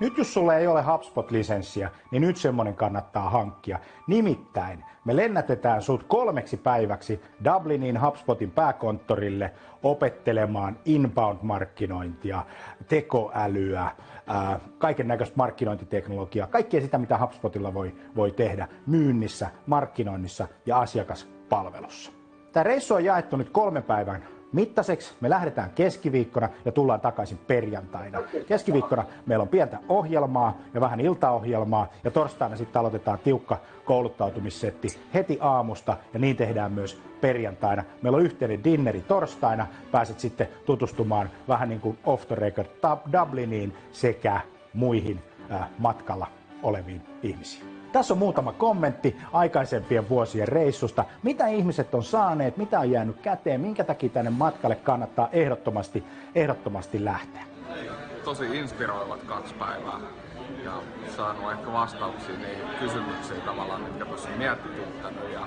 Nyt jos sulla ei ole HubSpot-lisenssiä, niin nyt semmonen kannattaa hankkia. Nimittäin me lennätetään sut kolmeksi päiväksi Dublinin HubSpotin pääkonttorille opettelemaan inbound-markkinointia, tekoälyä, kaiken näköistä markkinointiteknologiaa, kaikkea sitä, mitä HubSpotilla voi, voi tehdä myynnissä, markkinoinnissa ja asiakaspalvelussa. Tämä reissu on jaettu nyt kolmen päivän mittaiseksi. Me lähdetään keskiviikkona ja tullaan takaisin perjantaina. Keskiviikkona meillä on pientä ohjelmaa ja vähän iltaohjelmaa ja torstaina sitten aloitetaan tiukka kouluttautumissetti heti aamusta ja niin tehdään myös perjantaina. Meillä on yhteinen dinneri torstaina. Pääset sitten tutustumaan vähän niin kuin off the record Dubliniin sekä muihin matkalla oleviin ihmisiin. Tässä on muutama kommentti aikaisempien vuosien reissusta. Mitä ihmiset on saaneet, mitä on jäänyt käteen, minkä takia tänne matkalle kannattaa ehdottomasti, ehdottomasti lähteä? Tosi inspiroivat kaksi päivää ja saanut ehkä vastauksia niihin kysymyksiin tavallaan, mitkä tuossa on mietityttänyt. Ja,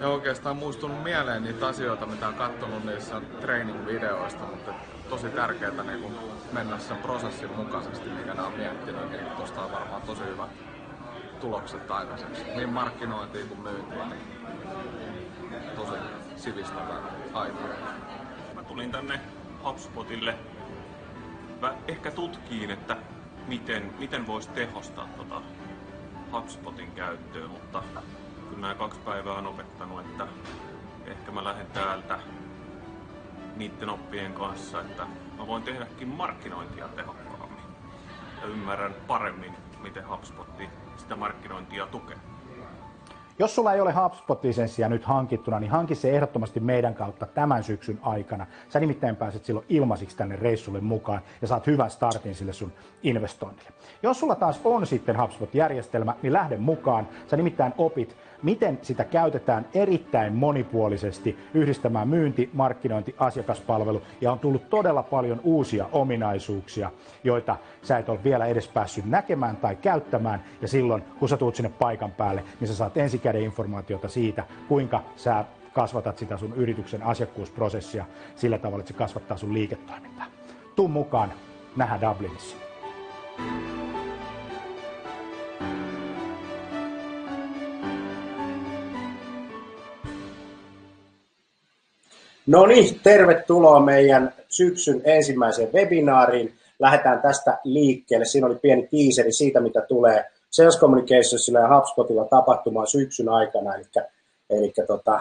ja oikeastaan muistunut mieleen niitä asioita, mitä on katsonut niissä training-videoista, mutta tosi tärkeää niin mennä sen prosessin mukaisesti, mikä nämä on miettinyt, niin tuosta on varmaan tosi hyvä tulokset aikaiseksi, niin markkinointiin kuin myyntiin. Tosi sivistävää aikaa. Mä tulin tänne HubSpotille ehkä tutkiin, että miten, miten voisi tehostaa tota HubSpotin käyttöä, mutta kyllä nämä kaksi päivää on opettanut, että ehkä mä lähden täältä niiden oppien kanssa, että mä voin tehdäkin markkinointia tehokkaammin ja ymmärrän paremmin, miten HubSpotti sitä markkinointia tukee. Jos sulla ei ole HubSpot-lisenssiä nyt hankittuna, niin hanki se ehdottomasti meidän kautta tämän syksyn aikana. Sä nimittäin pääset silloin ilmaisiksi tänne reissulle mukaan ja saat hyvän startin sille sun investoinnille. Jos sulla taas on sitten HubSpot-järjestelmä, niin lähde mukaan. Sä nimittäin opit miten sitä käytetään erittäin monipuolisesti yhdistämään myynti, markkinointi, asiakaspalvelu ja on tullut todella paljon uusia ominaisuuksia, joita sä et ole vielä edes päässyt näkemään tai käyttämään ja silloin kun sä tuut sinne paikan päälle, niin sä saat ensikäden informaatiota siitä, kuinka sä kasvatat sitä sun yrityksen asiakkuusprosessia sillä tavalla, että se kasvattaa sun liiketoimintaa. Tuu mukaan, nähdään Dublinissa. No niin, tervetuloa meidän syksyn ensimmäiseen webinaariin. Lähdetään tästä liikkeelle. Siinä oli pieni tiiseri siitä, mitä tulee Sales Communicationsilla ja HubSpotilla tapahtumaan syksyn aikana. Eli, eli tota,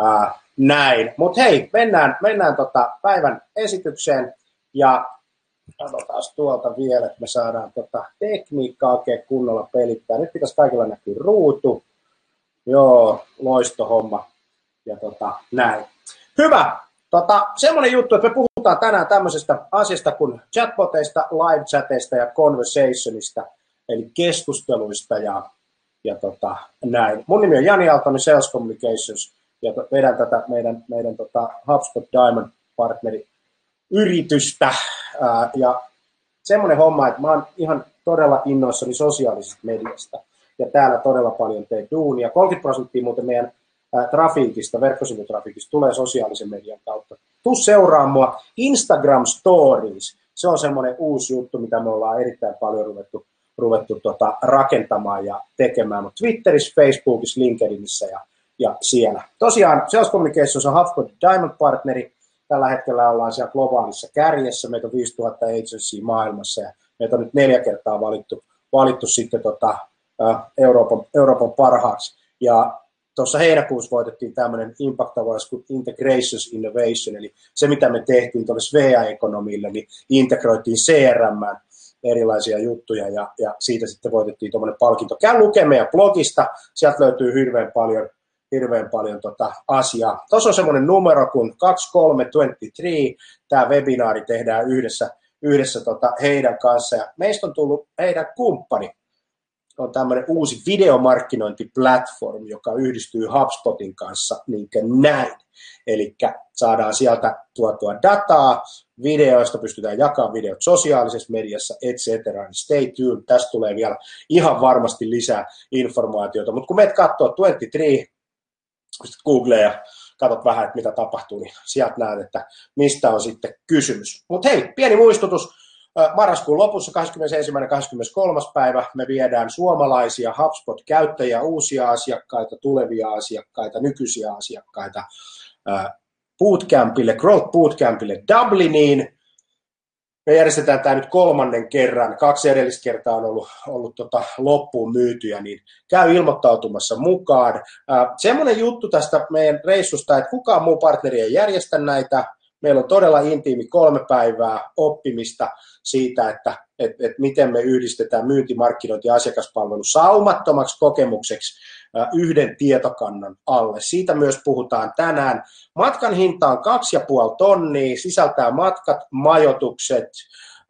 ää, näin. Mutta hei, mennään, mennään tota päivän esitykseen ja katsotaan tuolta vielä, että me saadaan tota tekniikkaa oikein kunnolla pelittää. Nyt pitäisi kaikilla näkyä ruutu. Joo, loistohomma. Ja tota, näin. Hyvä. Tota, semmoinen juttu, että me puhutaan tänään tämmöisestä asiasta kuin chatboteista, live chateista ja conversationista, eli keskusteluista ja, ja tota, näin. Mun nimi on Jani Aaltonen Sales Communications ja vedän tätä meidän, meidän tota HubSpot Diamond partneri yritystä. Ää, ja semmoinen homma, että mä oon ihan todella innoissani sosiaalisesta mediasta. ja täällä todella paljon teet duunia. 30 prosenttia muuten meidän trafiikista, verkkosivutrafiikista tulee sosiaalisen median kautta. Tuu seuraa mua Instagram Stories. Se on semmoinen uusi juttu, mitä me ollaan erittäin paljon ruvettu, ruvettu tota, rakentamaan ja tekemään. Mutta Twitterissä, Facebookissa, LinkedInissä ja, ja siellä. Tosiaan Sales Communications on HubSpot Diamond-partneri. Tällä hetkellä ollaan siellä globaalissa kärjessä. Meitä on 5000 agency maailmassa ja meitä on nyt neljä kertaa valittu, valittu sitten tota, Euroopan, Euroopan parhaaksi. Ja tuossa heinäkuussa voitettiin tämmöinen Impact Awards kuin Integrations Innovation, eli se mitä me tehtiin tuolle Svea-ekonomille, niin integroitiin CRM erilaisia juttuja ja, ja siitä sitten voitettiin tuommoinen palkinto. Käy lukemaan meidän blogista, sieltä löytyy hirveän paljon, hirveän paljon tota asiaa. Tuossa on semmoinen numero kuin 2323, tämä webinaari tehdään yhdessä, yhdessä tota heidän kanssa ja meistä on tullut heidän kumppani on tämmöinen uusi videomarkkinointiplatform, joka yhdistyy HubSpotin kanssa niin näin. Eli saadaan sieltä tuotua dataa, videoista pystytään jakamaan videot sosiaalisessa mediassa, etc. Niin stay tuned, tästä tulee vielä ihan varmasti lisää informaatiota. Mutta kun meet katsoa 23, Google ja katsot vähän, että mitä tapahtuu, niin sieltä näet, että mistä on sitten kysymys. Mutta hei, pieni muistutus, Marraskuun lopussa 21. 23. päivä me viedään suomalaisia HubSpot-käyttäjiä, uusia asiakkaita, tulevia asiakkaita, nykyisiä asiakkaita bootcampille, Growth Bootcampille Dubliniin. Me järjestetään tämä nyt kolmannen kerran. Kaksi edellistä kertaa on ollut, ollut tota loppuun myytyjä, niin käy ilmoittautumassa mukaan. semmoinen juttu tästä meidän reissusta, että kukaan muu partneri ei järjestä näitä. Meillä on todella intiimi kolme päivää oppimista siitä, että et, et miten me yhdistetään myyntimarkkinointi ja asiakaspalvelu saumattomaksi kokemukseksi yhden tietokannan alle. Siitä myös puhutaan tänään. Matkan hinta on 2,5 tonnia, sisältää matkat, majoitukset,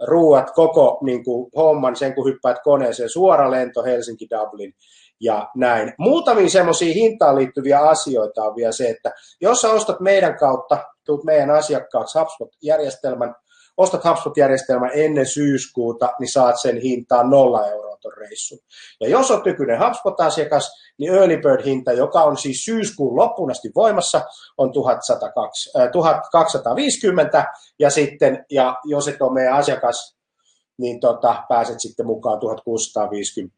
ruuat, koko niin kuin, homman, sen kun hyppäät koneeseen, suora lento Helsinki-Dublin ja näin. Muutamia semmoisia hintaan liittyviä asioita on vielä se, että jos sä ostat meidän kautta, tulet meidän asiakkaaksi HubSpot-järjestelmän, ostat HubSpot-järjestelmän ennen syyskuuta, niin saat sen hintaan nolla euroa tuon reissun. Ja jos olet nykyinen HubSpot-asiakas, niin Early Bird-hinta, joka on siis syyskuun loppuun asti voimassa, on 1102, äh, 1250, ja sitten, ja jos et ole meidän asiakas, niin tota, pääset sitten mukaan 1650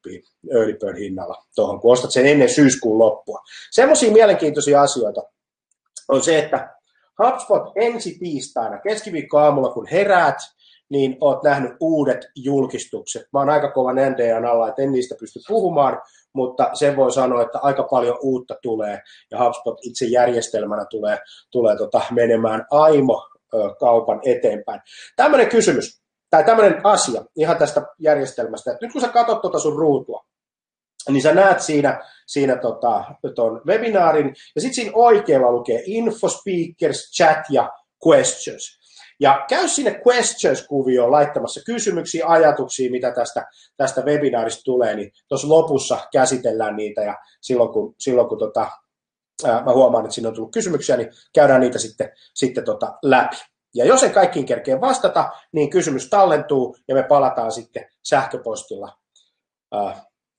Early Bird hinnalla tuohon, kun ostat sen ennen syyskuun loppua. Semmoisia mielenkiintoisia asioita on se, että HubSpot ensi tiistaina, keskiviikkoaamulla kun heräät, niin oot nähnyt uudet julkistukset. Mä oon aika kova NDAn alla, että en niistä pysty puhumaan, mutta sen voi sanoa, että aika paljon uutta tulee ja HubSpot itse järjestelmänä tulee, tulee tota menemään aimo kaupan eteenpäin. Tämmöinen kysymys, tai tämmöinen asia ihan tästä järjestelmästä, että nyt kun sä katsot tuota sun ruutua, niin sä näet siinä, siinä tota, ton webinaarin, ja sitten siinä oikealla lukee info, speakers, chat ja questions. Ja käy sinne questions-kuvioon laittamassa kysymyksiä, ajatuksia, mitä tästä, tästä webinaarista tulee, niin tuossa lopussa käsitellään niitä, ja silloin kun, silloin kun tota, mä huomaan, että sinne on tullut kysymyksiä, niin käydään niitä sitten, sitten tota läpi. Ja jos ei kaikkiin kerkeen vastata, niin kysymys tallentuu, ja me palataan sitten sähköpostilla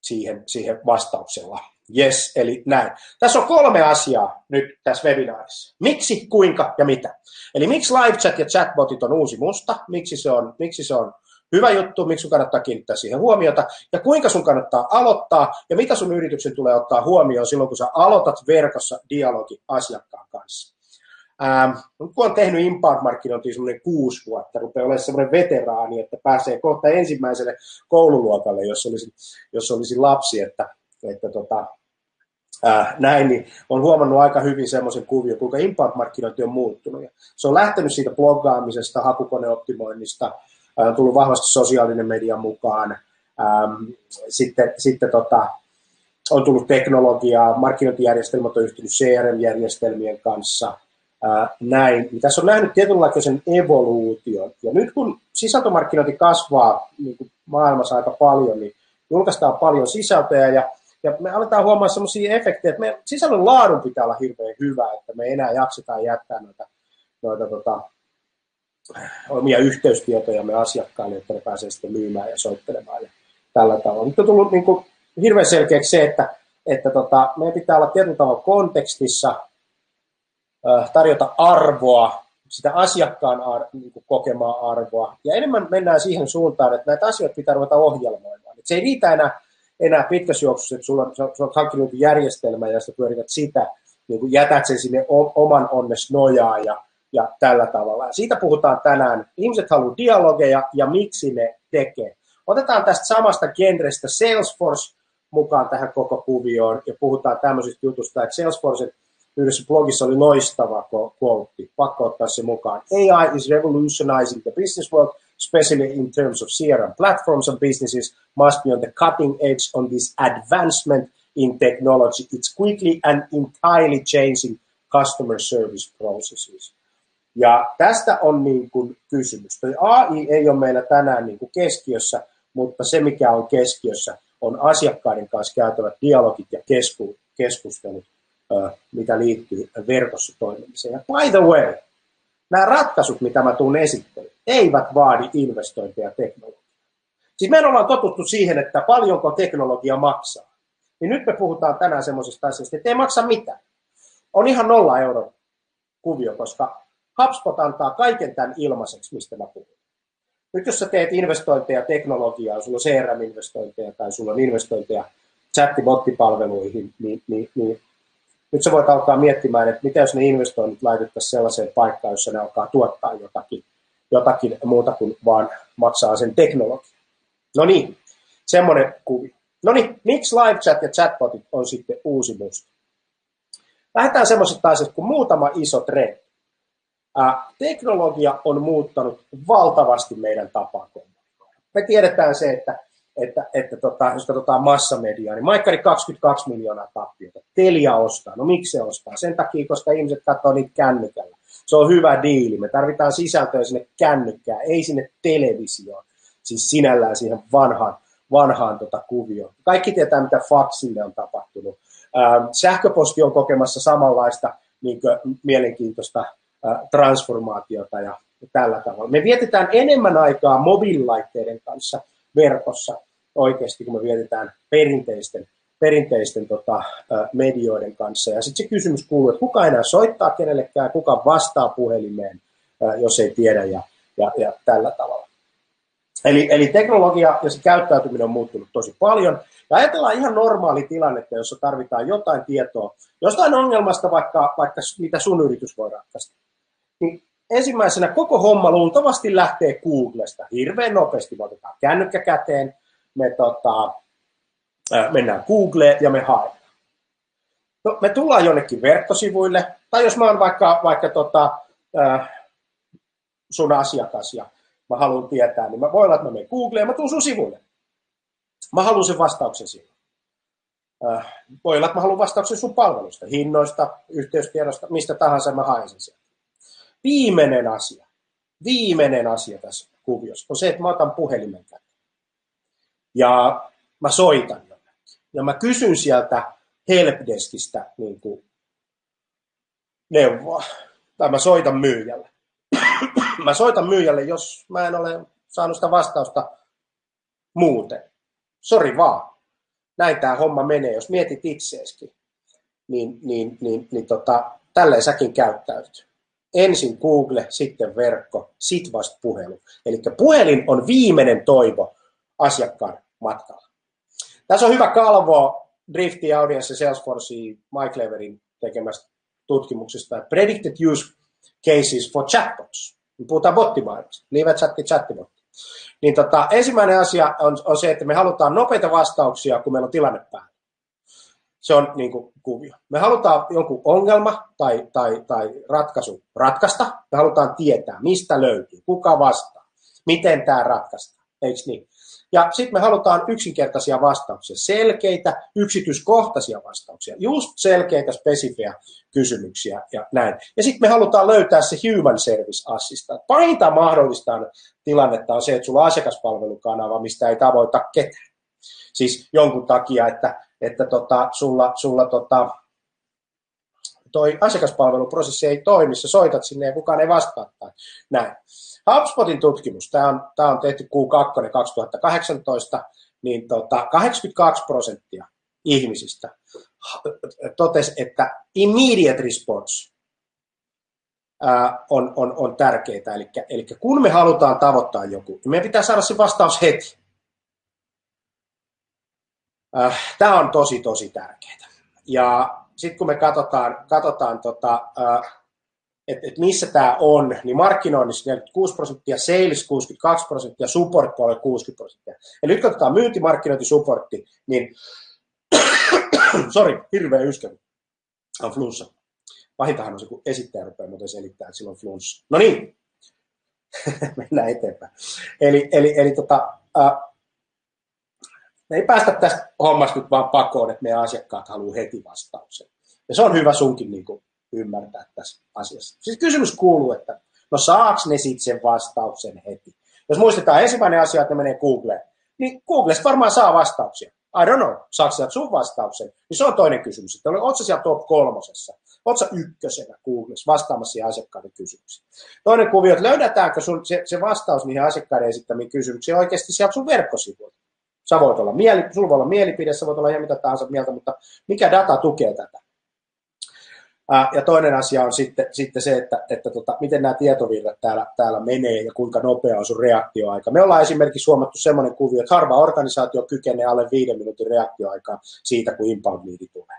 siihen, siihen vastauksella. Yes, eli näin. Tässä on kolme asiaa nyt tässä webinaarissa. Miksi, kuinka ja mitä. Eli miksi live chat ja chatbotit on uusi musta, miksi se on, miksi se on hyvä juttu, miksi sun kannattaa kiinnittää siihen huomiota, ja kuinka sun kannattaa aloittaa, ja mitä sun yrityksen tulee ottaa huomioon silloin, kun sä aloitat verkossa dialogi asiakkaan kanssa. Ähm, kun on tehnyt inbound-markkinointia semmoinen kuusi vuotta, rupeaa olemaan semmoinen veteraani, että pääsee kohta ensimmäiselle koululuokalle, jos olisi, jos olisi lapsi, että, että tota, äh, näin, niin on huomannut aika hyvin semmoisen kuvion, kuinka inbound-markkinointi on muuttunut. Ja se on lähtenyt siitä bloggaamisesta, hakukoneoptimoinnista, äh, on tullut vahvasti sosiaalinen media mukaan, ähm, sitten, sitten tota, on tullut teknologiaa, markkinointijärjestelmät on yhtynyt CRM-järjestelmien kanssa – näin, niin tässä on nähnyt tietynlaisen evoluution. Ja nyt kun sisältömarkkinointi kasvaa niin kuin maailmassa aika paljon, niin julkaistaan paljon sisältöjä ja, ja me aletaan huomaa sellaisia efektejä, että me, sisällön laadun pitää olla hirveän hyvä, että me enää jaksetaan jättää noita, noita tota, omia yhteystietoja me asiakkaille, että ne pääsee sitten myymään ja soittelemaan ja tällä tavalla. Nyt on tullut niin kuin, hirveän selkeäksi se, että, että tota, meidän pitää olla tietyllä tavalla kontekstissa, tarjota arvoa, sitä asiakkaan ar, niin kuin kokemaa arvoa. Ja enemmän mennään siihen suuntaan, että näitä asioita pitää ruveta ohjelmoimaan. Et se ei riitä enää, enää pitkässä juoksussa, että sulla, sulla on hankkinut järjestelmä ja sä pyörität sitä, niin kuin jätät sen sinne oman onnes nojaa ja, ja tällä tavalla. Siitä puhutaan tänään. Ihmiset haluaa dialogeja ja miksi ne tekee. Otetaan tästä samasta genrestä Salesforce mukaan tähän koko kuvioon ja puhutaan tämmöisistä jutusta, että Salesforce yhdessä blogissa oli loistava quote, pakko ottaa se mukaan. AI is revolutionizing the business world, especially in terms of CRM platforms and businesses must be on the cutting edge on this advancement in technology. It's quickly and entirely changing customer service processes. Ja tästä on niin kuin kysymys. Toi AI ei ole meillä tänään niin kuin keskiössä, mutta se mikä on keskiössä on asiakkaiden kanssa käytävät dialogit ja keskustelut mitä liittyy verkossa toimimiseen. Ja by the way, nämä ratkaisut, mitä mä tuun esittämään, eivät vaadi investointeja teknologiaan. Siis me ollaan totuttu siihen, että paljonko teknologia maksaa. Niin nyt me puhutaan tänään semmoisesta asiasta, että ei maksa mitään. On ihan nolla euron kuvio, koska HubSpot antaa kaiken tämän ilmaiseksi, mistä mä puhun. Nyt jos sä teet investointeja teknologiaan, sulla on CRM-investointeja tai sulla on investointeja chattibottipalveluihin, niin, niin, niin nyt sä voit alkaa miettimään, että mitä jos ne investoinnit laitettaisiin sellaiseen paikkaan, jossa ne alkaa tuottaa jotakin, jotakin muuta kuin vaan maksaa sen teknologia. No niin, semmoinen kuvi. No niin, miksi live chat ja chatbotit on sitten uusi musta? Lähdetään semmoisesta asiasta kuin muutama iso trendi. teknologia on muuttanut valtavasti meidän tapaa. Me tiedetään se, että että, että tota, jos katsotaan massamediaa, niin Maikkari 22 miljoonaa tappiota. Telia ostaa. No miksi se ostaa? Sen takia, koska ihmiset katsoo niitä kännykällä. Se on hyvä diili. Me tarvitaan sisältöä sinne kännykkään, ei sinne televisioon. Siis sinällään siihen vanhaan, vanhaan tota kuvioon. Kaikki tietää, mitä faksille on tapahtunut. Ähm, sähköposti on kokemassa samanlaista niin mielenkiintoista äh, transformaatiota ja tällä tavalla. Me vietetään enemmän aikaa mobiililaitteiden kanssa verkossa oikeasti, kun me vietetään perinteisten, perinteisten tota, medioiden kanssa. Ja sitten se kysymys kuuluu, että kuka enää soittaa kenellekään, kuka vastaa puhelimeen, jos ei tiedä ja, ja, ja tällä tavalla. Eli, eli teknologia ja se käyttäytyminen on muuttunut tosi paljon. Ja ajatellaan ihan normaali tilannetta, jossa tarvitaan jotain tietoa, jostain ongelmasta, vaikka, vaikka mitä sun yritys voi ratkaista. Niin ensimmäisenä koko homma luultavasti lähtee Googlesta. Hirveän nopeasti otetaan kännykkä käteen, me tota, mennään Googleen ja me haetaan. No, me tullaan jonnekin verkkosivuille, tai jos mä oon vaikka, vaikka tota, sun asiakas ja mä haluan tietää, niin mä voin olla, että mä menen Googleen ja mä tulen sun sivuille. Mä haluan sen vastauksen siihen. Voi olla, että mä haluan vastauksen sun palvelusta, hinnoista, yhteystiedosta, mistä tahansa mä haen sen. Viimeinen asia, viimeinen asia tässä kuviossa on se, että mä otan puhelimen käteen. Ja mä soitan jonnekin. Ja mä kysyn sieltä helpdeskistä niin kuin neuvoa. Tai mä soitan myyjälle. mä soitan myyjälle, jos mä en ole saanut sitä vastausta muuten. Sori vaan. Näin tämä homma menee. Jos mietit itseeskin, niin, niin, niin, niin tota, tälleen säkin käyttäytyy. Ensin Google, sitten verkko, sitten vasta puhelu. Eli puhelin on viimeinen toivo asiakkaan matkalla. Tässä on hyvä kalvo Drifty Audience Salesforce Mike Leverin tekemästä tutkimuksesta Predicted Use Cases for Chatbots. Me puhutaan bottimaailmasta, live chatti, chattibotti. Niin tota, ensimmäinen asia on, on, se, että me halutaan nopeita vastauksia, kun meillä on tilanne päällä. Se on niin kuin, kuvio. Me halutaan jonkun ongelma tai, tai, tai ratkaisu ratkaista. Me halutaan tietää, mistä löytyy, kuka vastaa, miten tämä ratkaistaan. Eikö niin? Ja sitten me halutaan yksinkertaisia vastauksia, selkeitä, yksityiskohtaisia vastauksia, just selkeitä, spesifejä kysymyksiä ja näin. Ja sitten me halutaan löytää se human service assistant. Pahinta mahdollista tilannetta on se, että sulla on asiakaspalvelukanava, mistä ei tavoita ketään. Siis jonkun takia, että, että tota, sulla, sulla tota, toi asiakaspalveluprosessi ei toimi, sä soitat sinne ja kukaan ei vastaa tai näin. HubSpotin tutkimus, tämä on, tämä on tehty Q2 2018, niin tota 82 prosenttia ihmisistä totesi, että immediate response on, on, on tärkeää. Eli, eli kun me halutaan tavoittaa joku, niin meidän pitää saada se vastaus heti. Tämä on tosi, tosi tärkeää. Ja sitten kun me katsotaan, katsotaan tota, että et missä tämä on, niin markkinoinnissa 46 prosenttia, sales 62 prosenttia, support 60 prosenttia. Eli nyt katsotaan myyntimarkkinointi, supportti, niin sori, hirveä yskä, on flunssa. Pahintahan on se, kun esittäjä rupeaa muuten selittää, että sillä on flunssa. No niin, mennään eteenpäin. Eli, eli, eli tota, äh, me ei päästä tästä hommasta nyt vaan pakoon, että meidän asiakkaat haluaa heti vastauksen. Ja se on hyvä sunkin niin kuin, ymmärtää tässä asiassa. Siis kysymys kuuluu, että no saaks ne sitten sen vastauksen heti? Jos muistetaan ensimmäinen asia, että ne menee Googleen, niin Googlesta varmaan saa vastauksia. I don't know, saako sieltä sun vastauksen? Niin se on toinen kysymys. Että oletko siellä top kolmosessa? Oletko ykkösenä Googlessa vastaamassa siihen asiakkaiden kysymyksiin? Toinen kuvio, että löydetäänkö sun se, se vastaus niihin asiakkaiden esittämiin kysymyksiin oikeasti sieltä sun verkkosivuilta? Sä voit olla mieli, sulla voi olla mielipide, sä voit olla ihan mitä tahansa mieltä, mutta mikä data tukee tätä? Ja toinen asia on sitten, sitten se, että, että tota, miten nämä tietovirrat täällä, täällä menee ja kuinka nopea on sun reaktioaika. Me ollaan esimerkiksi huomattu sellainen kuvio, että harva organisaatio kykenee alle viiden minuutin reaktioaikaa siitä, kun inbound tulee.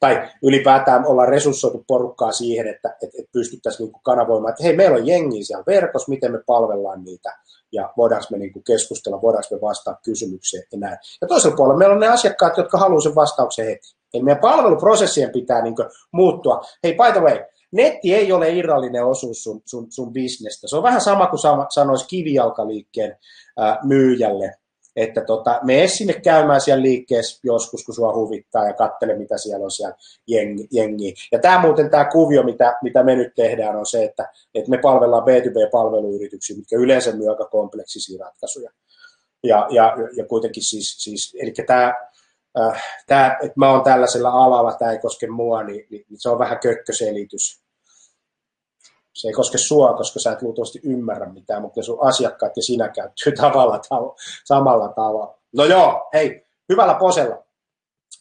Tai ylipäätään ollaan resurssoitu porukkaa siihen, että, että, että pystyttäisiin niin kanavoimaan, että hei, meillä on jengi siellä verkossa, miten me palvellaan niitä ja voidaanko me niin keskustella, voidaanko me vastata kysymykseen ja näin. Ja toisella puolella meillä on ne asiakkaat, jotka haluavat sen vastauksen heti. Eli meidän palveluprosessien pitää niin muuttua. Hei, by the way, netti ei ole irrallinen osuus sun, sun, sun bisnestä. Se on vähän sama kuin sanoisi kivijalkaliikkeen ää, myyjälle, että tota, mene sinne käymään siellä liikkeessä joskus, kun sua huvittaa ja katsele, mitä siellä on siellä jengi. jengi. Ja tämä muuten tämä kuvio, mitä, mitä me nyt tehdään, on se, että, että me palvellaan B2B-palveluyrityksiä, mitkä yleensä myy aika kompleksisia ratkaisuja. Ja, ja, ja kuitenkin siis, siis eli tämä, äh, tämä, että mä oon tällaisella alalla, tämä ei koske mua, niin, niin, niin se on vähän kökköselitys se ei koske sua, koska sä et luultavasti ymmärrä mitään, mutta sun asiakkaat ja sinä käyttyy tavalla, tavalla, samalla tavalla. No joo, hei, hyvällä posella.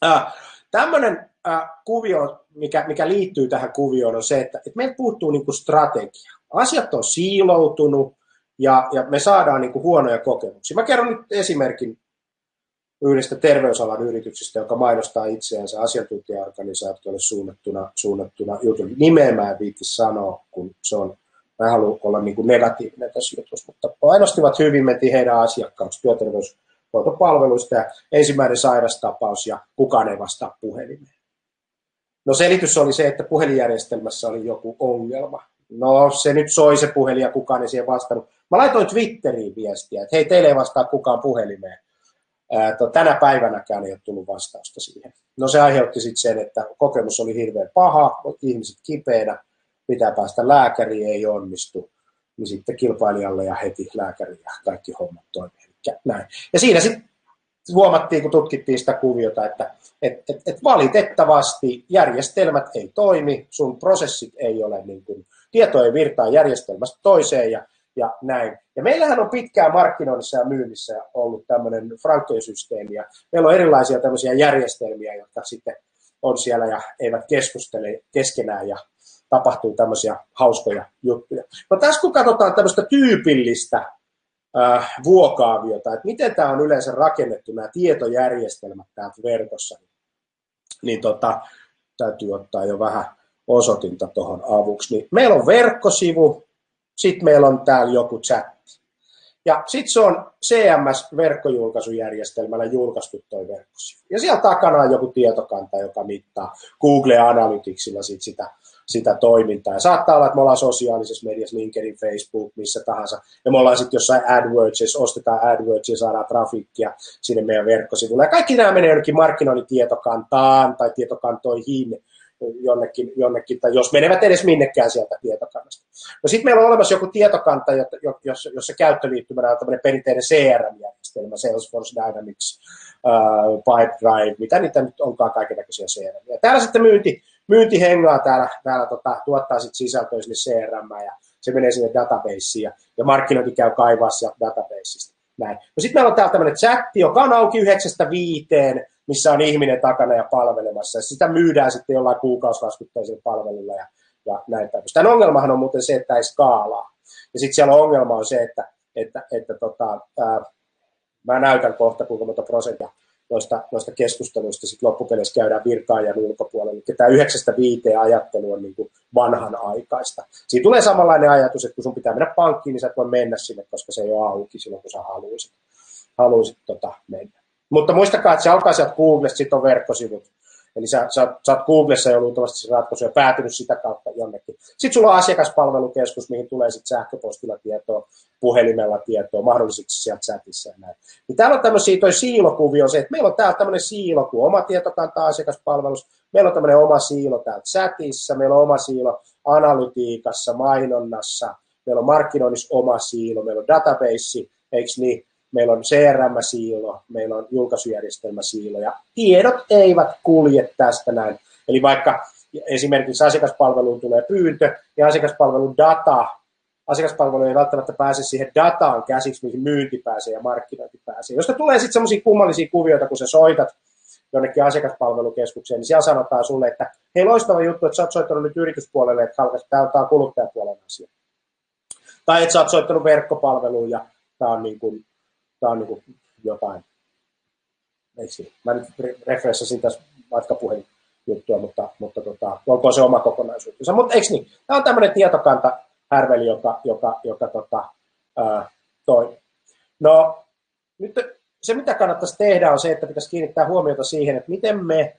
Äh, Tämmöinen äh, kuvio, mikä, mikä liittyy tähän kuvioon, on se, että, että meiltä puuttuu niinku strategia. Asiat on siiloutunut ja, ja me saadaan niinku huonoja kokemuksia. Mä kerron nyt esimerkin yhdestä terveysalan yrityksestä, joka mainostaa itseänsä asiantuntijaorganisaatiolle suunnattuna, suunnattuna jutun. Nimeä en viitti sanoa, kun se on, mä haluan olla niin kuin negatiivinen tässä jutussa, mutta painostivat hyvin, menti heidän asiakkaaksi työterveyshoitopalveluista ja ensimmäinen sairastapaus ja kukaan ei vastaa puhelimeen. No selitys oli se, että puhelinjärjestelmässä oli joku ongelma. No se nyt soi se puhelin ja kukaan ei siihen vastannut. Mä laitoin Twitteriin viestiä, että hei, teille ei vastaa kukaan puhelimeen tänä päivänäkään ei ole tullut vastausta siihen. No se aiheutti sitten sen, että kokemus oli hirveän paha, ihmiset kipeänä, pitää päästä lääkäriin, ei onnistu, niin sitten kilpailijalle ja heti lääkäri ja kaikki hommat toimii. näin. Ja siinä sitten huomattiin, kun tutkittiin sitä kuviota, että et, et, et valitettavasti järjestelmät ei toimi, sun prosessit ei ole, niin kuin, tieto ei virtaa järjestelmästä toiseen ja ja näin. Ja meillähän on pitkään markkinoinnissa ja myynnissä ollut tämmöinen franchise-systeemi, ja meillä on erilaisia tämmöisiä järjestelmiä, jotka sitten on siellä ja eivät keskustele keskenään, ja tapahtuu tämmöisiä hauskoja juttuja. No tässä kun katsotaan tämmöistä tyypillistä äh, vuokaaviota, että miten tämä on yleensä rakennettu, nämä tietojärjestelmät täältä verkossa, niin tota, täytyy ottaa jo vähän osoitinta tuohon avuksi. Niin meillä on verkkosivu, sitten meillä on täällä joku chatti. Ja sitten se on CMS-verkkojulkaisujärjestelmällä julkaistu toi verkkosivu. Ja siellä takana on joku tietokanta, joka mittaa Google Analyticsilla sit sitä, sitä toimintaa. Ja saattaa olla, että me ollaan sosiaalisessa mediassa, LinkedIn, Facebook, missä tahansa. Ja me ollaan sitten jossain AdWordsissa, ostetaan AdWords ja saadaan trafiikkia sinne meidän verkkosivulle. Ja kaikki nämä menee jonnekin markkinoinnin tietokantaan tai tietokantoihin jonnekin, jonnekin, tai jos menevät edes minnekään sieltä tietokannasta. No sitten meillä on olemassa joku tietokanta, jossa, jossa käyttöliittymänä on tämmöinen perinteinen CRM-järjestelmä, Salesforce Dynamics, uh, Pipedrive, mitä niitä nyt onkaan kaikenlaisia CRM. Täällä sitten myynti, myynti hengaa täällä, täällä tota, tuottaa sitten sisältöä sinne CRM ja se menee sinne databaseen ja, ja markkinointi käy kaivaa sieltä databaseista. No sitten meillä on täällä tämmöinen chatti, joka on auki yhdeksästä viiteen, missä on ihminen takana ja palvelemassa. Ja sitä myydään sitten jollain kuukausilaskuttaisella palvelulla ja, ja näin päin. Tämän ongelmahan on muuten se, että ei skaalaa. Ja sitten siellä on ongelma on se, että, että, että tota, ää, mä näytän kohta kuinka monta prosenttia noista, noista keskusteluista sit loppupeleissä käydään virkaajan ulkopuolella. Eli tämä yhdeksästä viiteen ajattelu on niin kuin vanhan aikaista. Siinä tulee samanlainen ajatus, että kun sun pitää mennä pankkiin, niin sä et voi mennä sinne, koska se ei ole auki silloin, kun sä haluaisit, haluaisit tota, mennä. Mutta muistakaa, että se alkaa sieltä Googlesta, sitten on verkkosivut. Eli sä, sä, sä oot Googlessa jo luultavasti se ratkaisu ja päätynyt sitä kautta jonnekin. Sitten sulla on asiakaspalvelukeskus, mihin tulee sitten sähköpostilla tietoa, puhelimella tietoa, mahdollisesti sieltä chatissa ja näin. Niin täällä on tämmöisiä, toi siilokuvio se, että meillä on täällä tämmöinen siiloku, oma tietokanta asiakaspalvelus, meillä on tämmöinen oma siilo täällä chatissa, meillä on oma siilo analytiikassa, mainonnassa, meillä on markkinoinnissa oma siilo, meillä on database, eikö niin, meillä on CRM-siilo, meillä on julkaisujärjestelmäsiilo, ja tiedot eivät kulje tästä näin. Eli vaikka esimerkiksi asiakaspalveluun tulee pyyntö, ja asiakaspalvelun data, asiakaspalvelu ei välttämättä pääse siihen dataan käsiksi, mihin myynti pääsee ja markkinointi pääsee. Josta tulee sitten semmoisia kummallisia kuvioita, kun sä soitat jonnekin asiakaspalvelukeskukseen, niin siellä sanotaan sulle, että hei loistava juttu, että sä oot soittanut nyt yrityspuolelle, että tämä on kuluttajapuolen asia. Tai että sä oot soittanut verkkopalveluun ja tämä on niin kuin tämä on niin jotain, eikö Mä nyt refressasin tässä matkapuhelin juttua, mutta, mutta tota, olkoon se oma kokonaisuutensa. Mutta eikö niin? Tämä on tämmöinen tietokanta härveli, joka, joka, joka tota, ää, toi. No, nyt se, mitä kannattaisi tehdä, on se, että pitäisi kiinnittää huomiota siihen, että miten me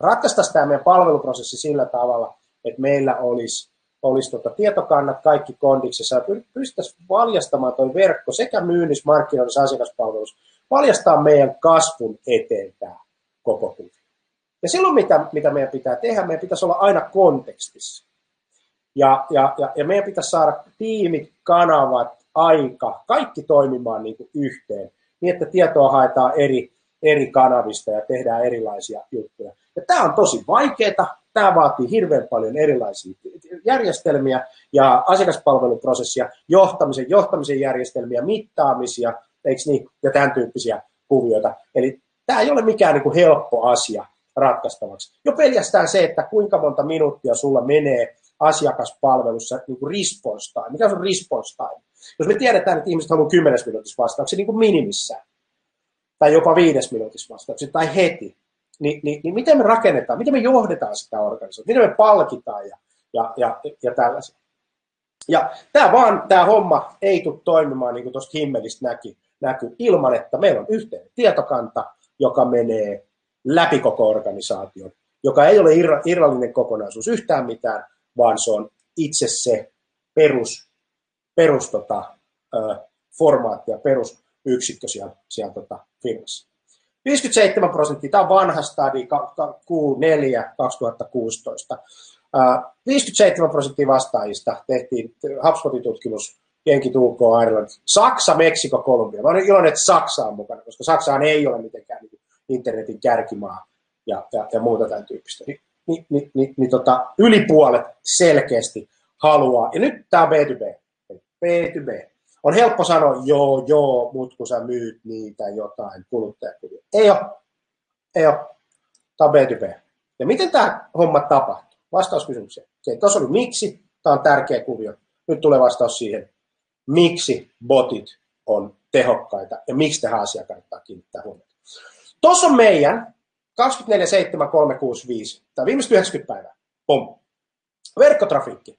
ratkaistaisiin tämä meidän palveluprosessi sillä tavalla, että meillä olisi olisi tota tietokannat kaikki kondiksessa ja pystyttäisiin valjastamaan tuo verkko sekä myynnissä, markkinoinnissa, asiakaspalvelussa, valjastaa meidän kasvun eteen koko kuvio. Ja silloin mitä, mitä meidän pitää tehdä, meidän pitäisi olla aina kontekstissa. Ja, ja, ja, ja meidän pitäisi saada tiimit, kanavat, aika, kaikki toimimaan niin kuin yhteen, niin että tietoa haetaan eri, eri kanavista ja tehdään erilaisia juttuja. Ja tämä on tosi vaikeaa, tämä vaatii hirveän paljon erilaisia järjestelmiä ja asiakaspalveluprosessia, johtamisen, johtamisen järjestelmiä, mittaamisia, eikö niin, ja tämän tyyppisiä kuvioita. Eli tämä ei ole mikään niin kuin helppo asia ratkaistavaksi. Jo pelkästään se, että kuinka monta minuuttia sulla menee asiakaspalvelussa niin kuin response time. Mikä on response time? Jos me tiedetään, että ihmiset haluaa 10 minuutissa vastauksia niin kuin minimissään, tai jopa viides minuutissa vastauksia, tai heti, niin, niin, niin miten me rakennetaan, miten me johdetaan sitä organisaatiota, miten me palkitaan ja, ja, ja, ja tällaisia. Ja tämä vaan, tämä homma ei tule toimimaan, niin kuin tuosta himmelistä näki, näkyy, ilman, että meillä on yhteinen tietokanta, joka menee läpi koko organisaation, joka ei ole irrallinen kokonaisuus yhtään mitään, vaan se on itse se perus, perus tota, formaatti ja perusyksikkö siellä, siellä tota, firmassa. 57 prosenttia, tämä on vanha stadi, Q4 2016. 57 prosenttia vastaajista tehtiin HubSpotin tutkimus, Jenki, UK, Ireland, Saksa, Meksiko, Kolumbia. Mä olen iloinen, että Saksa on mukana, koska Saksaan ei ole mitenkään niin internetin kärkimaa ja, ja, ja muuta tämän tyyppistä. Ni, ni, ni, ni, ni tota, yli puolet selkeästi haluaa, ja nyt tämä on B2B, B2B. On helppo sanoa, joo, joo, mutta kun sä myyt niitä jotain kuluttajakuvia. Ei ole. Ei ole. Tämä on B2B. Ja miten tämä homma tapahtuu? Vastaus kysymykseen. Okay, tuossa oli miksi, tämä on tärkeä kuvio. Nyt tulee vastaus siihen, miksi botit on tehokkaita ja miksi tähän asiaan kannattaa kiinnittää huomiota. Tuossa on meidän 247365, tai viimeiset 90 päivää. Pum. Verkkotrafiikki.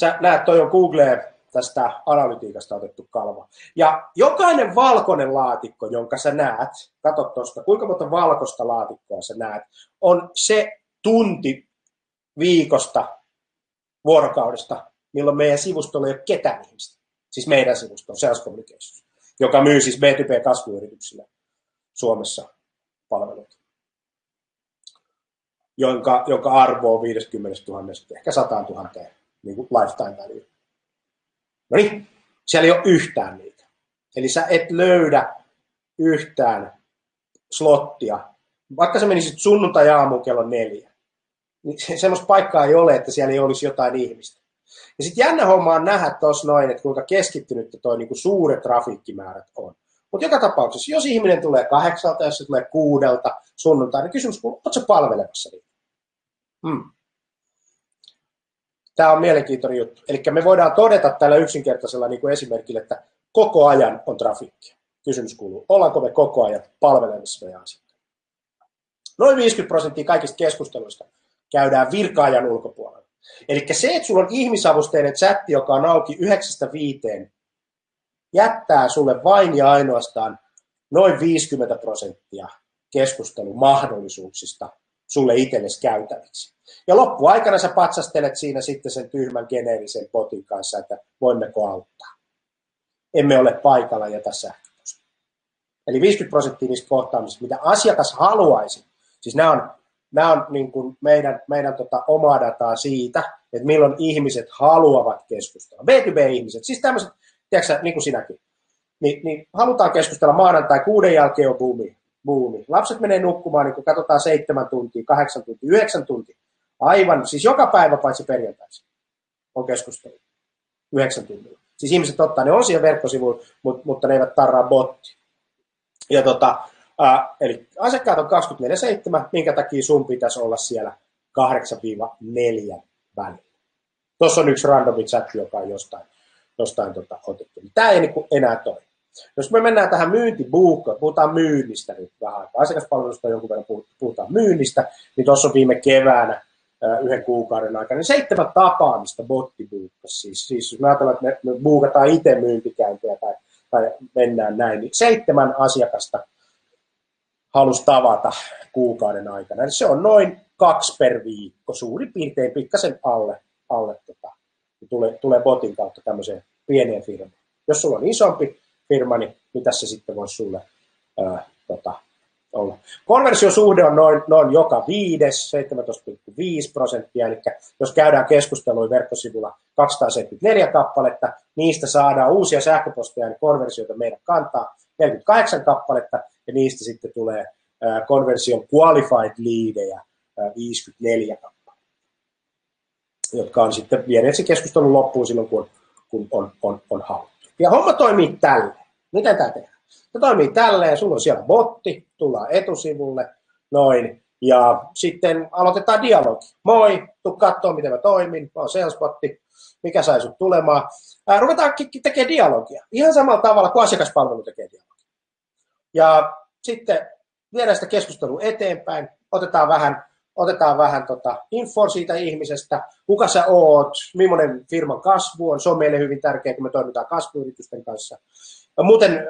Sä näet, toi on Google tästä analytiikasta otettu kalva. Ja jokainen valkoinen laatikko, jonka sä näet, katso tuosta, kuinka monta valkoista laatikkoa sä näet, on se tunti viikosta, vuorokaudesta, milloin meidän sivustolla ei ole ketään ihmistä. Siis meidän sivusto on Sales Communications, joka myy siis B2B-kasvuyrityksille Suomessa palveluita, jonka, jonka arvo on 50 000, ehkä 100 000 niin kuin lifetime value. No niin, siellä ei ole yhtään niitä. Eli sä et löydä yhtään slottia. Vaikka se menisit sunnuntai aamu kello neljä, niin semmoista paikkaa ei ole, että siellä ei olisi jotain ihmistä. Ja sitten jännä homma on nähdä tuossa noin, että kuinka keskittynyt toi niinku suuret trafiikkimäärät on. Mutta joka tapauksessa, jos ihminen tulee kahdeksalta, jos se tulee kuudelta sunnuntaina, niin kysymys kuuluu, oletko palvelemassa niitä? Hmm. Tämä on mielenkiintoinen juttu. Eli me voidaan todeta tällä yksinkertaisella niin kuin esimerkillä, että koko ajan on trafiikkia. Kysymys kuuluu, ollaanko me koko ajan palvelemassa meidän asiakkaita? Noin 50 prosenttia kaikista keskusteluista käydään virkaajan ulkopuolella. Eli se, että sulla on ihmisavusteinen chatti, joka on auki 9-5, jättää sulle vain ja ainoastaan noin 50 prosenttia keskustelumahdollisuuksista sulle itsellesi käytäviksi. Ja loppuaikana sä patsastelet siinä sitten sen tyhmän geneerisen potin kanssa, että voimmeko auttaa. Emme ole paikalla, jätä sähköposti. Eli 50 prosenttia niistä kohtaamisista, mitä asiakas haluaisi. Siis nämä on, nämä on niin kuin meidän, meidän tota omaa dataa siitä, että milloin ihmiset haluavat keskustella. B2B-ihmiset, siis tämmöiset, tiedätkö niin kuin sinäkin, niin, niin halutaan keskustella maanantai kuuden jälkeen on buumi. Buumi. Lapset menee nukkumaan, niin kun katsotaan seitsemän tuntia, kahdeksan tuntia, yhdeksän tuntia. Aivan, siis joka päivä paitsi perjantaisin on keskustelu. Yhdeksän tuntia. Siis ihmiset ottaa, ne on siellä verkkosivuilla, mutta, mutta ne eivät tarraa botti. Ja tota, ää, eli asiakkaat on 24-7, minkä takia sun pitäisi olla siellä 8-4 välillä. Tuossa on yksi randomi chat, joka on jostain, jostain tota, otettu. Tämä ei niin enää toimi. Jos me mennään tähän myyntibuukkoon, puhutaan myynnistä nyt vähän aikaa, asiakaspalvelusta jonkun verran puhutaan myynnistä, niin tuossa on viime keväänä yhden kuukauden aikana, niin seitsemän tapaamista botti buukkasi. Siis, siis jos me ajatellaan, että me, me buukataan itse myyntikäyntejä tai, tai mennään näin, niin seitsemän asiakasta halusi tavata kuukauden aikana. Eli se on noin kaksi per viikko, suurin piirtein pikkasen alle, alle tota, tulee, tulee botin kautta tämmöiseen pieneen firmaan. Jos sulla on isompi firma, niin mitä se sitten voisi sulle ää, tota, olla. Konversiosuhde on noin, noin joka viides, 17,5 prosenttia, eli jos käydään keskustelua verkkosivulla 274 kappaletta, niistä saadaan uusia sähköposteja ja konversioita meidän kantaa 48 kappaletta, ja niistä sitten tulee konversion qualified leadejä 54 kappaletta, jotka on sitten vieneet se keskustelun loppuun silloin, kun, kun on, on, on haluttu. Ja homma toimii tälle. Miten tämä tehdään? Se toimii tälleen, sulla on siellä botti, tullaan etusivulle, noin, ja sitten aloitetaan dialogi. Moi, tuu katsoa, miten mä toimin, mä oon salesbotti, mikä sai sut tulemaan. Ää, ruvetaan tekemään dialogia, ihan samalla tavalla kuin asiakaspalvelu tekee dialogia. Ja sitten viedään sitä keskustelua eteenpäin, otetaan vähän, otetaan vähän tota infoa siitä ihmisestä, kuka sä oot, millainen firman kasvu on, se on meille hyvin tärkeää, kun me toimitaan kasvuyritysten kanssa. Muuten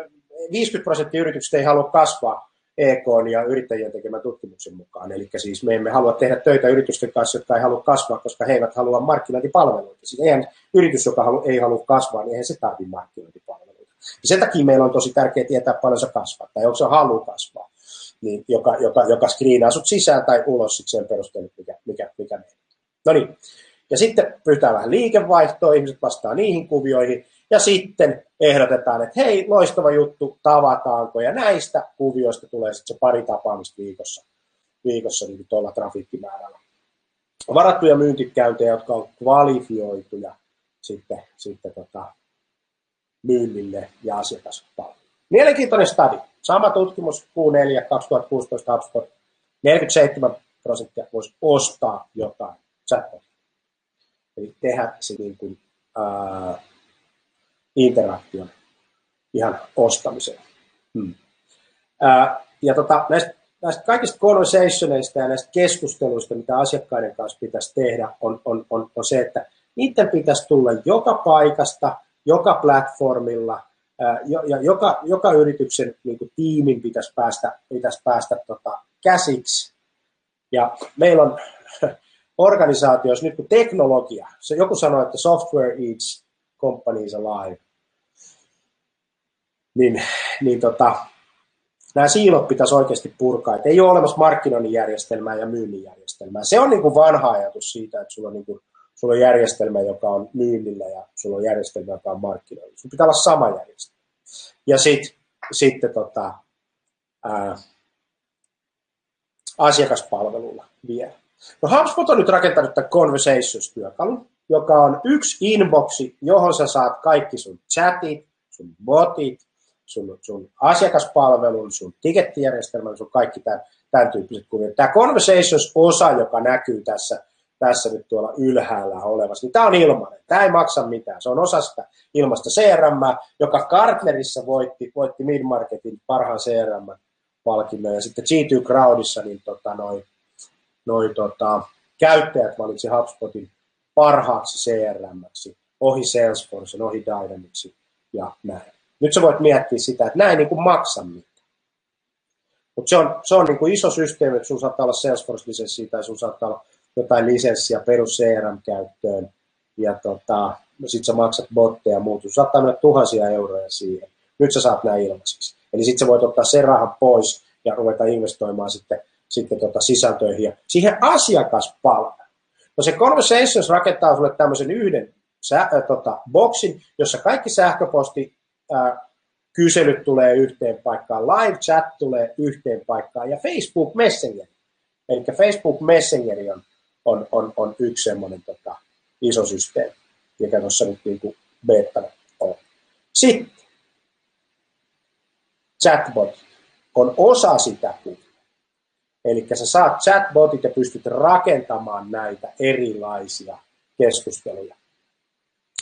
50 prosenttia yrityksistä ei halua kasvaa EK ja yrittäjien tekemän tutkimuksen mukaan. Eli siis me emme halua tehdä töitä yritysten kanssa, jotka ei halua kasvaa, koska he eivät halua markkinointipalveluita. Siis eihän yritys, joka ei halua kasvaa, niin eihän se tarvitse markkinointipalveluita. Ja sen takia meillä on tosi tärkeää tietää, paljon se kasvaa tai onko se halu kasvaa, niin joka, joka, joka screenaa sut sisään tai ulos sit sen perusteella, mikä, mikä, mikä meillä. No niin, ja sitten pyytää vähän liikevaihtoa, ihmiset vastaa niihin kuvioihin, ja sitten ehdotetaan, että hei, loistava juttu, tavataanko, ja näistä kuvioista tulee sitten se pari tapaamista viikossa, viikossa niin tuolla trafiikkimäärällä. Varattuja myyntikäyntejä, jotka on kvalifioituja sitten, sitten tota, myynnille ja asiakaspalveluille. Mielenkiintoinen stadi. Sama tutkimus Q4 2016 HubSpot. 47 prosenttia voisi ostaa jotain chatbotia. Eli tehdä se niin kuin, ää, interaktion ihan ostamiseen. Hmm. Ää, ja tota, näistä, näistä kaikista conversationeista ja näistä keskusteluista, mitä asiakkaiden kanssa pitäisi tehdä, on, on, on, on se, että niiden pitäisi tulla joka paikasta, joka platformilla, ää, ja joka, joka yrityksen niin kuin, tiimin pitäisi päästä, pitäisi päästä tota, käsiksi. Ja meillä on organisaatioissa nyt kun teknologia, se joku sanoi, että software eats companies alive, niin, niin tota, nämä siilot pitäisi oikeasti purkaa. Et ei ole olemassa markkinoinnin järjestelmää ja myynnin järjestelmää. Se on niin kuin vanha ajatus siitä, että sulla on, niin kuin, sulla on järjestelmä, joka on myynnillä ja sulla on järjestelmä, joka on markkinoilla. Sulla pitää olla sama järjestelmä. Ja sit, sitten tota, ää, asiakaspalvelulla vielä. No HubSpot on nyt rakentanut tämän Conversations-työkalun, joka on yksi inboxi, johon sä saat kaikki sun chatit, sun botit, sun, sun asiakaspalvelun, sun tikettijärjestelmän, sun kaikki tämän, tämän tyyppiset kuviot. Tämä Conversations-osa, joka näkyy tässä, tässä nyt tuolla ylhäällä olevassa, niin tämä on ilmainen. Tämä ei maksa mitään. Se on osa sitä ilmasta CRM, joka Gartnerissa voitti, voitti Midmarketin parhaan CRM-palkinnon. Ja sitten G2 Crowdissa niin tota, noi, noi, tota, käyttäjät valitsi HubSpotin parhaaksi crm ohi Salesforce, ohi Dynamicsin ja näin. Nyt sä voit miettiä sitä, että näin niin kuin maksa mitään. Mutta se on, se on niin kuin iso systeemi, että sun saattaa olla Salesforce-lisenssi tai sun saattaa olla jotain lisenssiä perus CRM-käyttöön ja tota, sit sä maksat botteja ja muuta. Sun saattaa mennä tuhansia euroja siihen. Nyt sä saat nämä ilmaiseksi. Eli sitten sä voit ottaa sen rahan pois ja ruveta investoimaan sitten, sitten tota sisältöihin ja siihen asiakaspalveluun. No se Conversations rakentaa sulle tämmöisen yhden sä, äh, tota, boksin, jossa kaikki sähköposti äh, kyselyt tulee yhteen paikkaan, live chat tulee yhteen paikkaan ja Facebook Messenger. Eli Facebook Messenger on, on, on, on yksi semmoinen tota, iso systeemi, mikä tuossa nyt niin kuin beta on. Sitten chatbot on osa sitä kuvaa. Eli sä saat chatbotit ja pystyt rakentamaan näitä erilaisia keskusteluja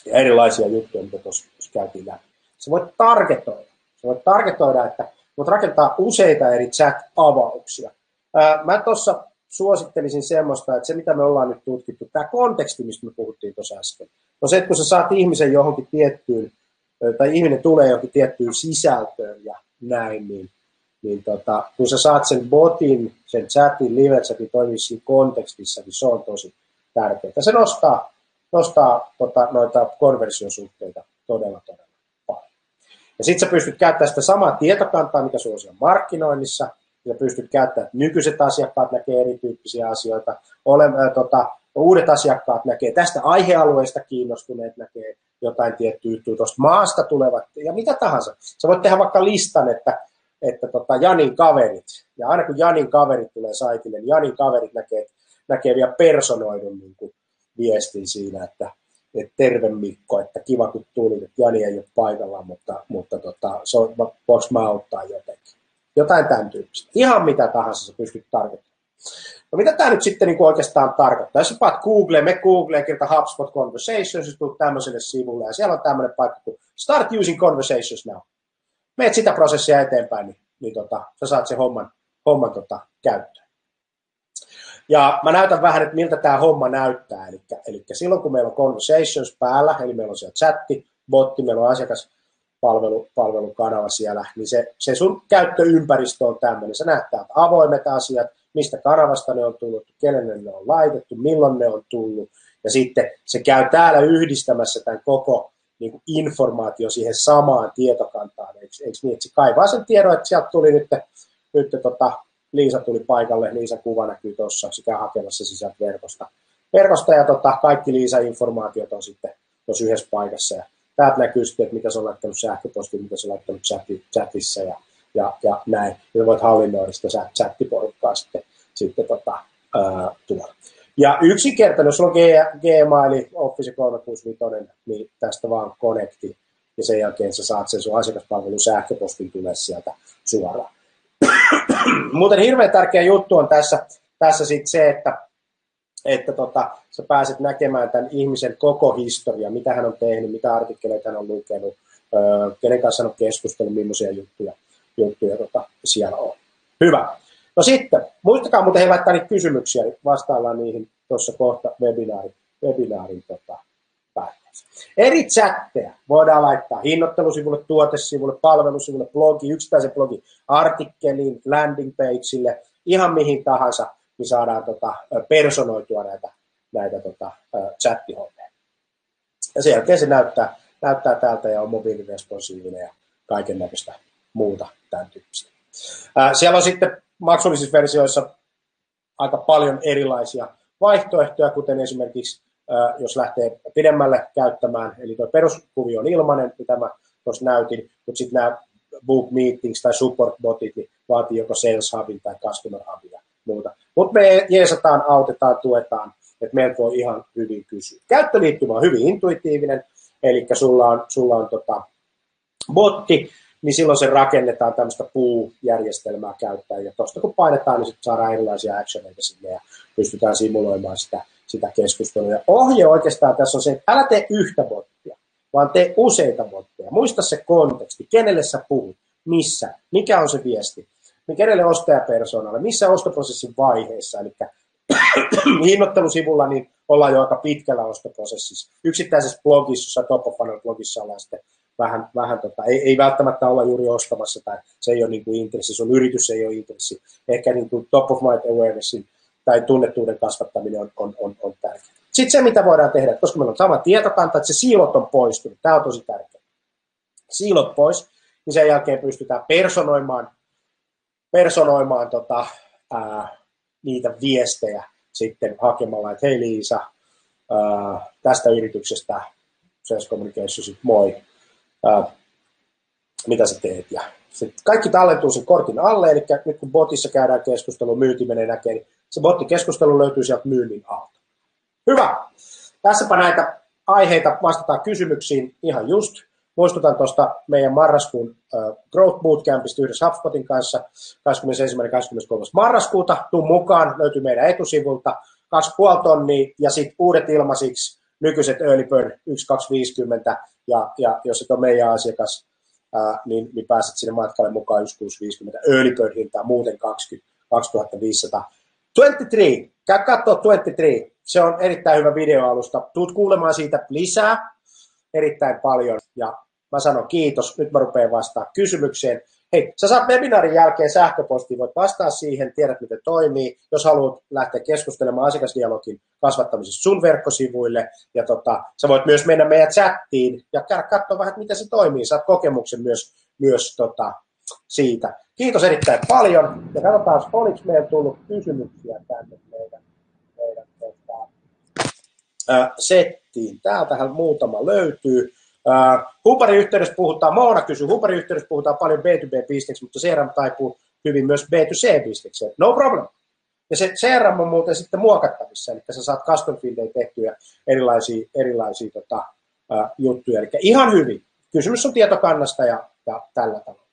ja erilaisia juttuja, mitä tuossa käytiin läpi. Sä voit targetoida. Sä voit targetoida, että voit rakentaa useita eri chat-avauksia. Mä tuossa suosittelisin semmoista, että se mitä me ollaan nyt tutkittu, tämä konteksti, mistä me puhuttiin tuossa äsken, on se, että kun sä saat ihmisen johonkin tiettyyn, tai ihminen tulee johonkin tiettyyn sisältöön ja näin, niin niin tota, kun sä saat sen botin, sen chatin, live-chatin toimii siinä kontekstissa, niin se on tosi tärkeää. Se nostaa, nostaa tota, noita konversiosuhteita todella, todella paljon. Ja sitten sä pystyt käyttämään sitä samaa tietokantaa, mikä sulla on siellä markkinoinnissa, ja pystyt käyttämään, että nykyiset asiakkaat näkee erityyppisiä asioita, Ole, äh, tota, uudet asiakkaat näkee tästä aihealueesta kiinnostuneet, näkee jotain tiettyä juttua, tuosta maasta tulevat ja mitä tahansa. Sä voit tehdä vaikka listan, että että tota Janin kaverit, ja aina kun Janin kaverit tulee saitille, niin Janin kaverit näkee, näkee vielä personoidun niin kuin viestin siinä, että, että terve Mikko, että kiva kun tulit, että Jani ei ole paikalla, mutta, mutta tota, se on, voiko mä auttaa jotenkin. Jotain tämän tyyppistä. Ihan mitä tahansa sä pystyt tarkoittamaan. No mitä tämä nyt sitten niin oikeastaan tarkoittaa? Jos paat Google, me Googleen, kirjoita HubSpot Conversations, jos tulet tämmöiselle sivulle, ja siellä on tämmöinen paikka kuin Start Using Conversations Now meet sitä prosessia eteenpäin, niin, niin tota, sä saat sen homman, homman tota, käyttöön. Ja mä näytän vähän, että miltä tämä homma näyttää. Eli, eli silloin kun meillä on conversations päällä, eli meillä on siellä chatti, botti, meillä on asiakaspalvelukanava siellä, niin se, se sun käyttöympäristö on tämmöinen. Sä näet täältä avoimet asiat, mistä kanavasta ne on tullut, kenelle ne on laitettu, milloin ne on tullut. Ja sitten se käy täällä yhdistämässä tämän koko niin kuin informaatio siihen samaan tietokantaan. Eikö, eikö niin, että se kaivaa sen tiedon, että sieltä tuli nyt, nyt tota, Liisa tuli paikalle, Liisa kuva näkyy tuossa, käy hakemassa sisältä verkosta. Verkosta ja tota, kaikki Liisa-informaatiot on sitten tuossa yhdessä paikassa. Ja täältä näkyy sitten, että mitä se on laittanut sähköpostiin, mitä se on laittanut chati, chatissa ja, ja, ja näin. Ja voit hallinnoida sitä chattiporukkaa sitten, sitten tota, ää, tuolla. Ja yksinkertainen, jos on Gmail, Office 365, niin tästä vaan connecti ja sen jälkeen sä saat sen sun asiakaspalvelun sähköpostin tulee sieltä suoraan. Muuten hirveän tärkeä juttu on tässä, tässä sit se, että, että tota, sä pääset näkemään tämän ihmisen koko historia, mitä hän on tehnyt, mitä artikkeleita hän on lukenut, öö, kenen kanssa hän on keskustellut, millaisia juttuja, juttuja tota, siellä on. Hyvä. No sitten, muistakaa muuten he laittaa niitä kysymyksiä, niin vastaillaan niihin tuossa kohta webinaarin, webinaarin tota, päätteessä. Eri chatteja voidaan laittaa hinnoittelusivulle, tuotesivulle, palvelusivulle, blogi, yksittäisen blogin artikkeliin, landing pageille, ihan mihin tahansa, niin saadaan tota, personoitua näitä, näitä tota, chattihommeja. Ja sen jälkeen se näyttää, näyttää täältä ja on mobiiliresponsiivinen ja kaiken näköistä muuta tämän tyyppistä. Siellä on sitten maksullisissa versioissa aika paljon erilaisia vaihtoehtoja, kuten esimerkiksi jos lähtee pidemmälle käyttämään, eli tuo peruskuvio on ilmainen, mitä mä tuossa näytin, mutta sitten nämä book meetings tai support botit niin vaatii joko sales hubin tai customer hubin ja muuta. Mutta me jeesataan, autetaan, tuetaan että meiltä voi ihan hyvin kysyä. Käyttöliittymä on hyvin intuitiivinen, eli sulla on, sulla on tota botti, niin silloin se rakennetaan tämmöistä puujärjestelmää käyttäen, ja tuosta kun painetaan, niin sitten saadaan erilaisia actioneita sinne, ja pystytään simuloimaan sitä, sitä keskustelua. Ja ohje oikeastaan tässä on se, että älä tee yhtä bottia, vaan tee useita botteja. Muista se konteksti, kenelle sä puhut, missä, mikä on se viesti, niin kenelle ostajapersoonalle, missä ostoprosessin vaiheessa, eli hinnoittelusivulla niin ollaan jo aika pitkällä ostoprosessissa. Yksittäisessä blogissa, Top of blogissa ollaan sitten vähän, vähän tota, ei, ei, välttämättä olla juuri ostamassa tai se ei ole niin kuin intressi, sun yritys ei ole intressi. Ehkä niin kuin top of mind awaressin tai tunnettuuden kasvattaminen on, on, on, on tärkeää. Sitten se, mitä voidaan tehdä, koska meillä on sama tietokanta, että se siilot on poistunut, tämä on tosi tärkeää. Siilot pois, niin sen jälkeen pystytään personoimaan, personoimaan tota, ää, niitä viestejä sitten hakemalla, että hei Liisa, ää, tästä yrityksestä Sales Communications, moi, ää, mitä sä teet. Ja sitten kaikki tallentuu sen kortin alle, eli nyt kun botissa käydään keskustelua, myynti menee näkeen, niin se bottikeskustelu löytyy sieltä myynnin alta. Hyvä. Tässäpä näitä aiheita vastataan kysymyksiin ihan just. Muistutan tuosta meidän marraskuun Growth Bootcampista yhdessä HubSpotin kanssa 21. ja 23. marraskuuta. Tuu mukaan, löytyy meidän etusivulta 2,5 tonnia ja sitten uudet ilmaisiksi nykyiset Early Bird 1250 ja, ja jos et ole meidän asiakas, ää, niin, niin pääset sinne matkalle mukaan 1650 Early Bird hintaa, muuten 20, 2500. 23, käy katsoa 23, se on erittäin hyvä videoalusta. Tuut kuulemaan siitä lisää erittäin paljon ja mä sanon kiitos. Nyt mä rupean vastaamaan kysymykseen. Hei, sä saat webinaarin jälkeen sähköpostiin, voit vastaa siihen, tiedät miten toimii. Jos haluat lähteä keskustelemaan asiakasdialogin kasvattamisesta sun verkkosivuille, ja tota, sä voit myös mennä meidän chattiin ja käydä katsoa vähän, miten se toimii. Saat kokemuksen myös, myös tota, siitä. Kiitos erittäin paljon, ja katsotaan, oliko meillä tullut kysymyksiä tänne meidän, meidän tota, ää, settiin. Täältähän muutama löytyy. Uh, Huparin yhteydessä puhutaan, Moona kysyy, Huparin yhteydessä puhutaan paljon B2B-bisneksi, mutta CRM taipuu hyvin myös B2C-bisnekseen. No problem. Ja se CRM on muuten sitten muokattavissa, eli sä saat custom feedejä tehtyjä erilaisia, erilaisia tota, uh, juttuja. Eli ihan hyvin. Kysymys on tietokannasta ja, ja tällä tavalla.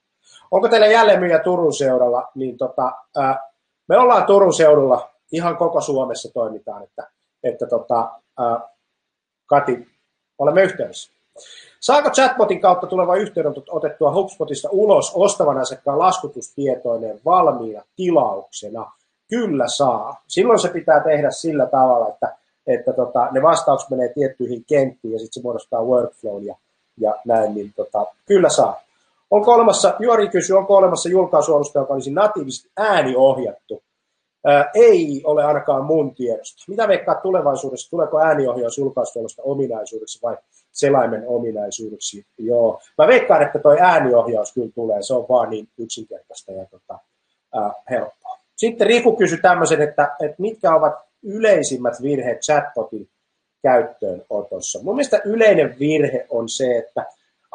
Onko teillä jälleen myyjä Turun seudalla? Niin tota, uh, me ollaan Turun seudulla, ihan koko Suomessa toimitaan, että, että tota, uh, Kati, olemme yhteydessä. Saako chatbotin kautta tuleva yhteydenotto otettua HubSpotista ulos ostavan asiakkaan laskutustietoineen valmiina tilauksena? Kyllä saa. Silloin se pitää tehdä sillä tavalla, että, että tota, ne vastaukset menee tiettyihin kenttiin ja sitten se muodostaa workflow ja, ja näin, niin tota, kyllä saa. Onko olemassa, Juori kysyy, onko olemassa julkaisualusta, joka olisi natiivisesti ääniohjattu? Ää, ei ole ainakaan mun tiedosta. Mitä veikkaa tulevaisuudessa, tuleeko ääniohjaus julkaisualusta ominaisuudeksi vai selaimen ominaisuudeksi. Joo. Mä veikkaan, että toi ääniohjaus kyllä tulee, se on vaan niin yksinkertaista ja tota, äh, helppoa. Sitten Riku kysyi tämmöisen, että, että mitkä ovat yleisimmät virheet chatbotin käyttöönotossa. Mun mielestä yleinen virhe on se, että,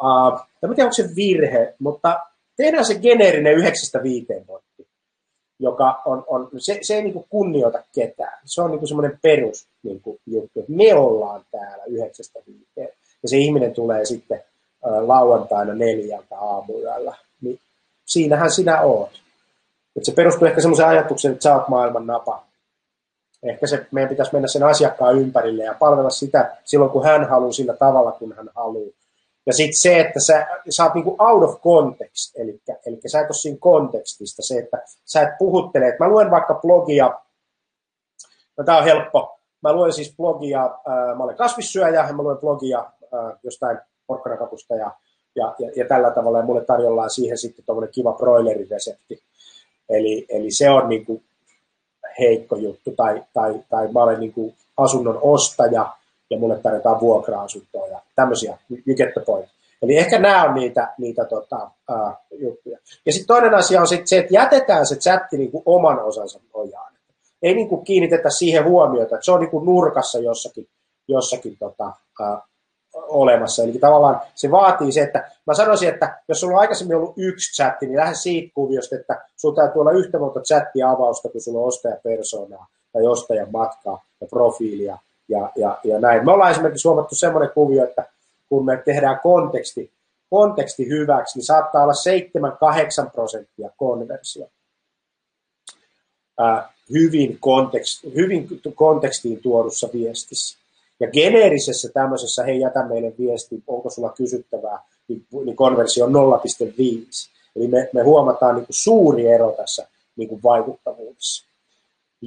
uh, en tiedä onko se virhe, mutta tehdään se geneerinen 9-5 botti, joka on, on se, se ei niin kunnioita ketään. Se on niin semmoinen perus niin juttu, että me ollaan täällä 9-5 ja se ihminen tulee sitten lauantaina neljältä aamuyöllä, niin siinähän sinä oot. Et se perustuu ehkä semmoiseen ajatukseen, että sä oot maailman napa. Ehkä se, meidän pitäisi mennä sen asiakkaan ympärille ja palvella sitä silloin, kun hän haluaa sillä tavalla, kun hän haluaa. Ja sitten se, että sä, sä oot niinku out of context, eli, eli sä et ole siinä kontekstista, se, että sä et puhuttele, että mä luen vaikka blogia, no tää on helppo, mä luen siis blogia, ää, mä olen kasvissyöjä ja mä luen blogia jostain porkkanakakusta ja, ja, ja, ja, tällä tavalla, ja mulle tarjollaan siihen sitten tuommoinen kiva broileriresepti. Eli, eli se on niin kuin heikko juttu, tai, tai, tai mä olen niin kuin asunnon ostaja, ja mulle tarjotaan vuokra-asuntoa ja tämmöisiä, you get the point. Eli ehkä nämä on niitä, niitä tota, uh, juttuja. Ja sitten toinen asia on sit se, että jätetään se chatti niin kuin oman osansa nojaan. Ei niin kuin kiinnitetä siihen huomiota, että se on niin kuin nurkassa jossakin, jossakin tota, uh, olemassa. Eli tavallaan se vaatii se, että mä sanoisin, että jos sulla on aikaisemmin ollut yksi chatti, niin lähde siitä kuviosta, että sulla täytyy olla yhtä monta chattia avausta, kun sulla on ostajapersonaa tai ostajan matkaa. Ja profiilia ja, ja, ja näin. Me ollaan esimerkiksi huomattu semmoinen kuvio, että kun me tehdään konteksti, konteksti hyväksi, niin saattaa olla 7-8 prosenttia konversio. Ää, hyvin, kontekst, hyvin kontekstiin tuodussa viestissä. Ja geneerisessä tämmöisessä, hei jätä meille viesti, onko sulla kysyttävää, niin, niin konversio on 0,5. Eli me, me huomataan niin kuin suuri ero tässä niin kuin vaikuttavuudessa.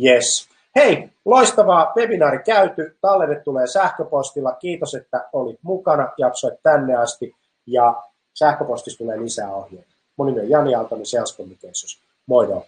Yes. Hei, loistavaa webinaari käyty. Tallenne tulee sähköpostilla. Kiitos, että olit mukana, jaksoit tänne asti. Ja sähköpostissa tulee lisää ohjeita. Mun nimi on Jani Aaltoni, Sales Communications. Moido!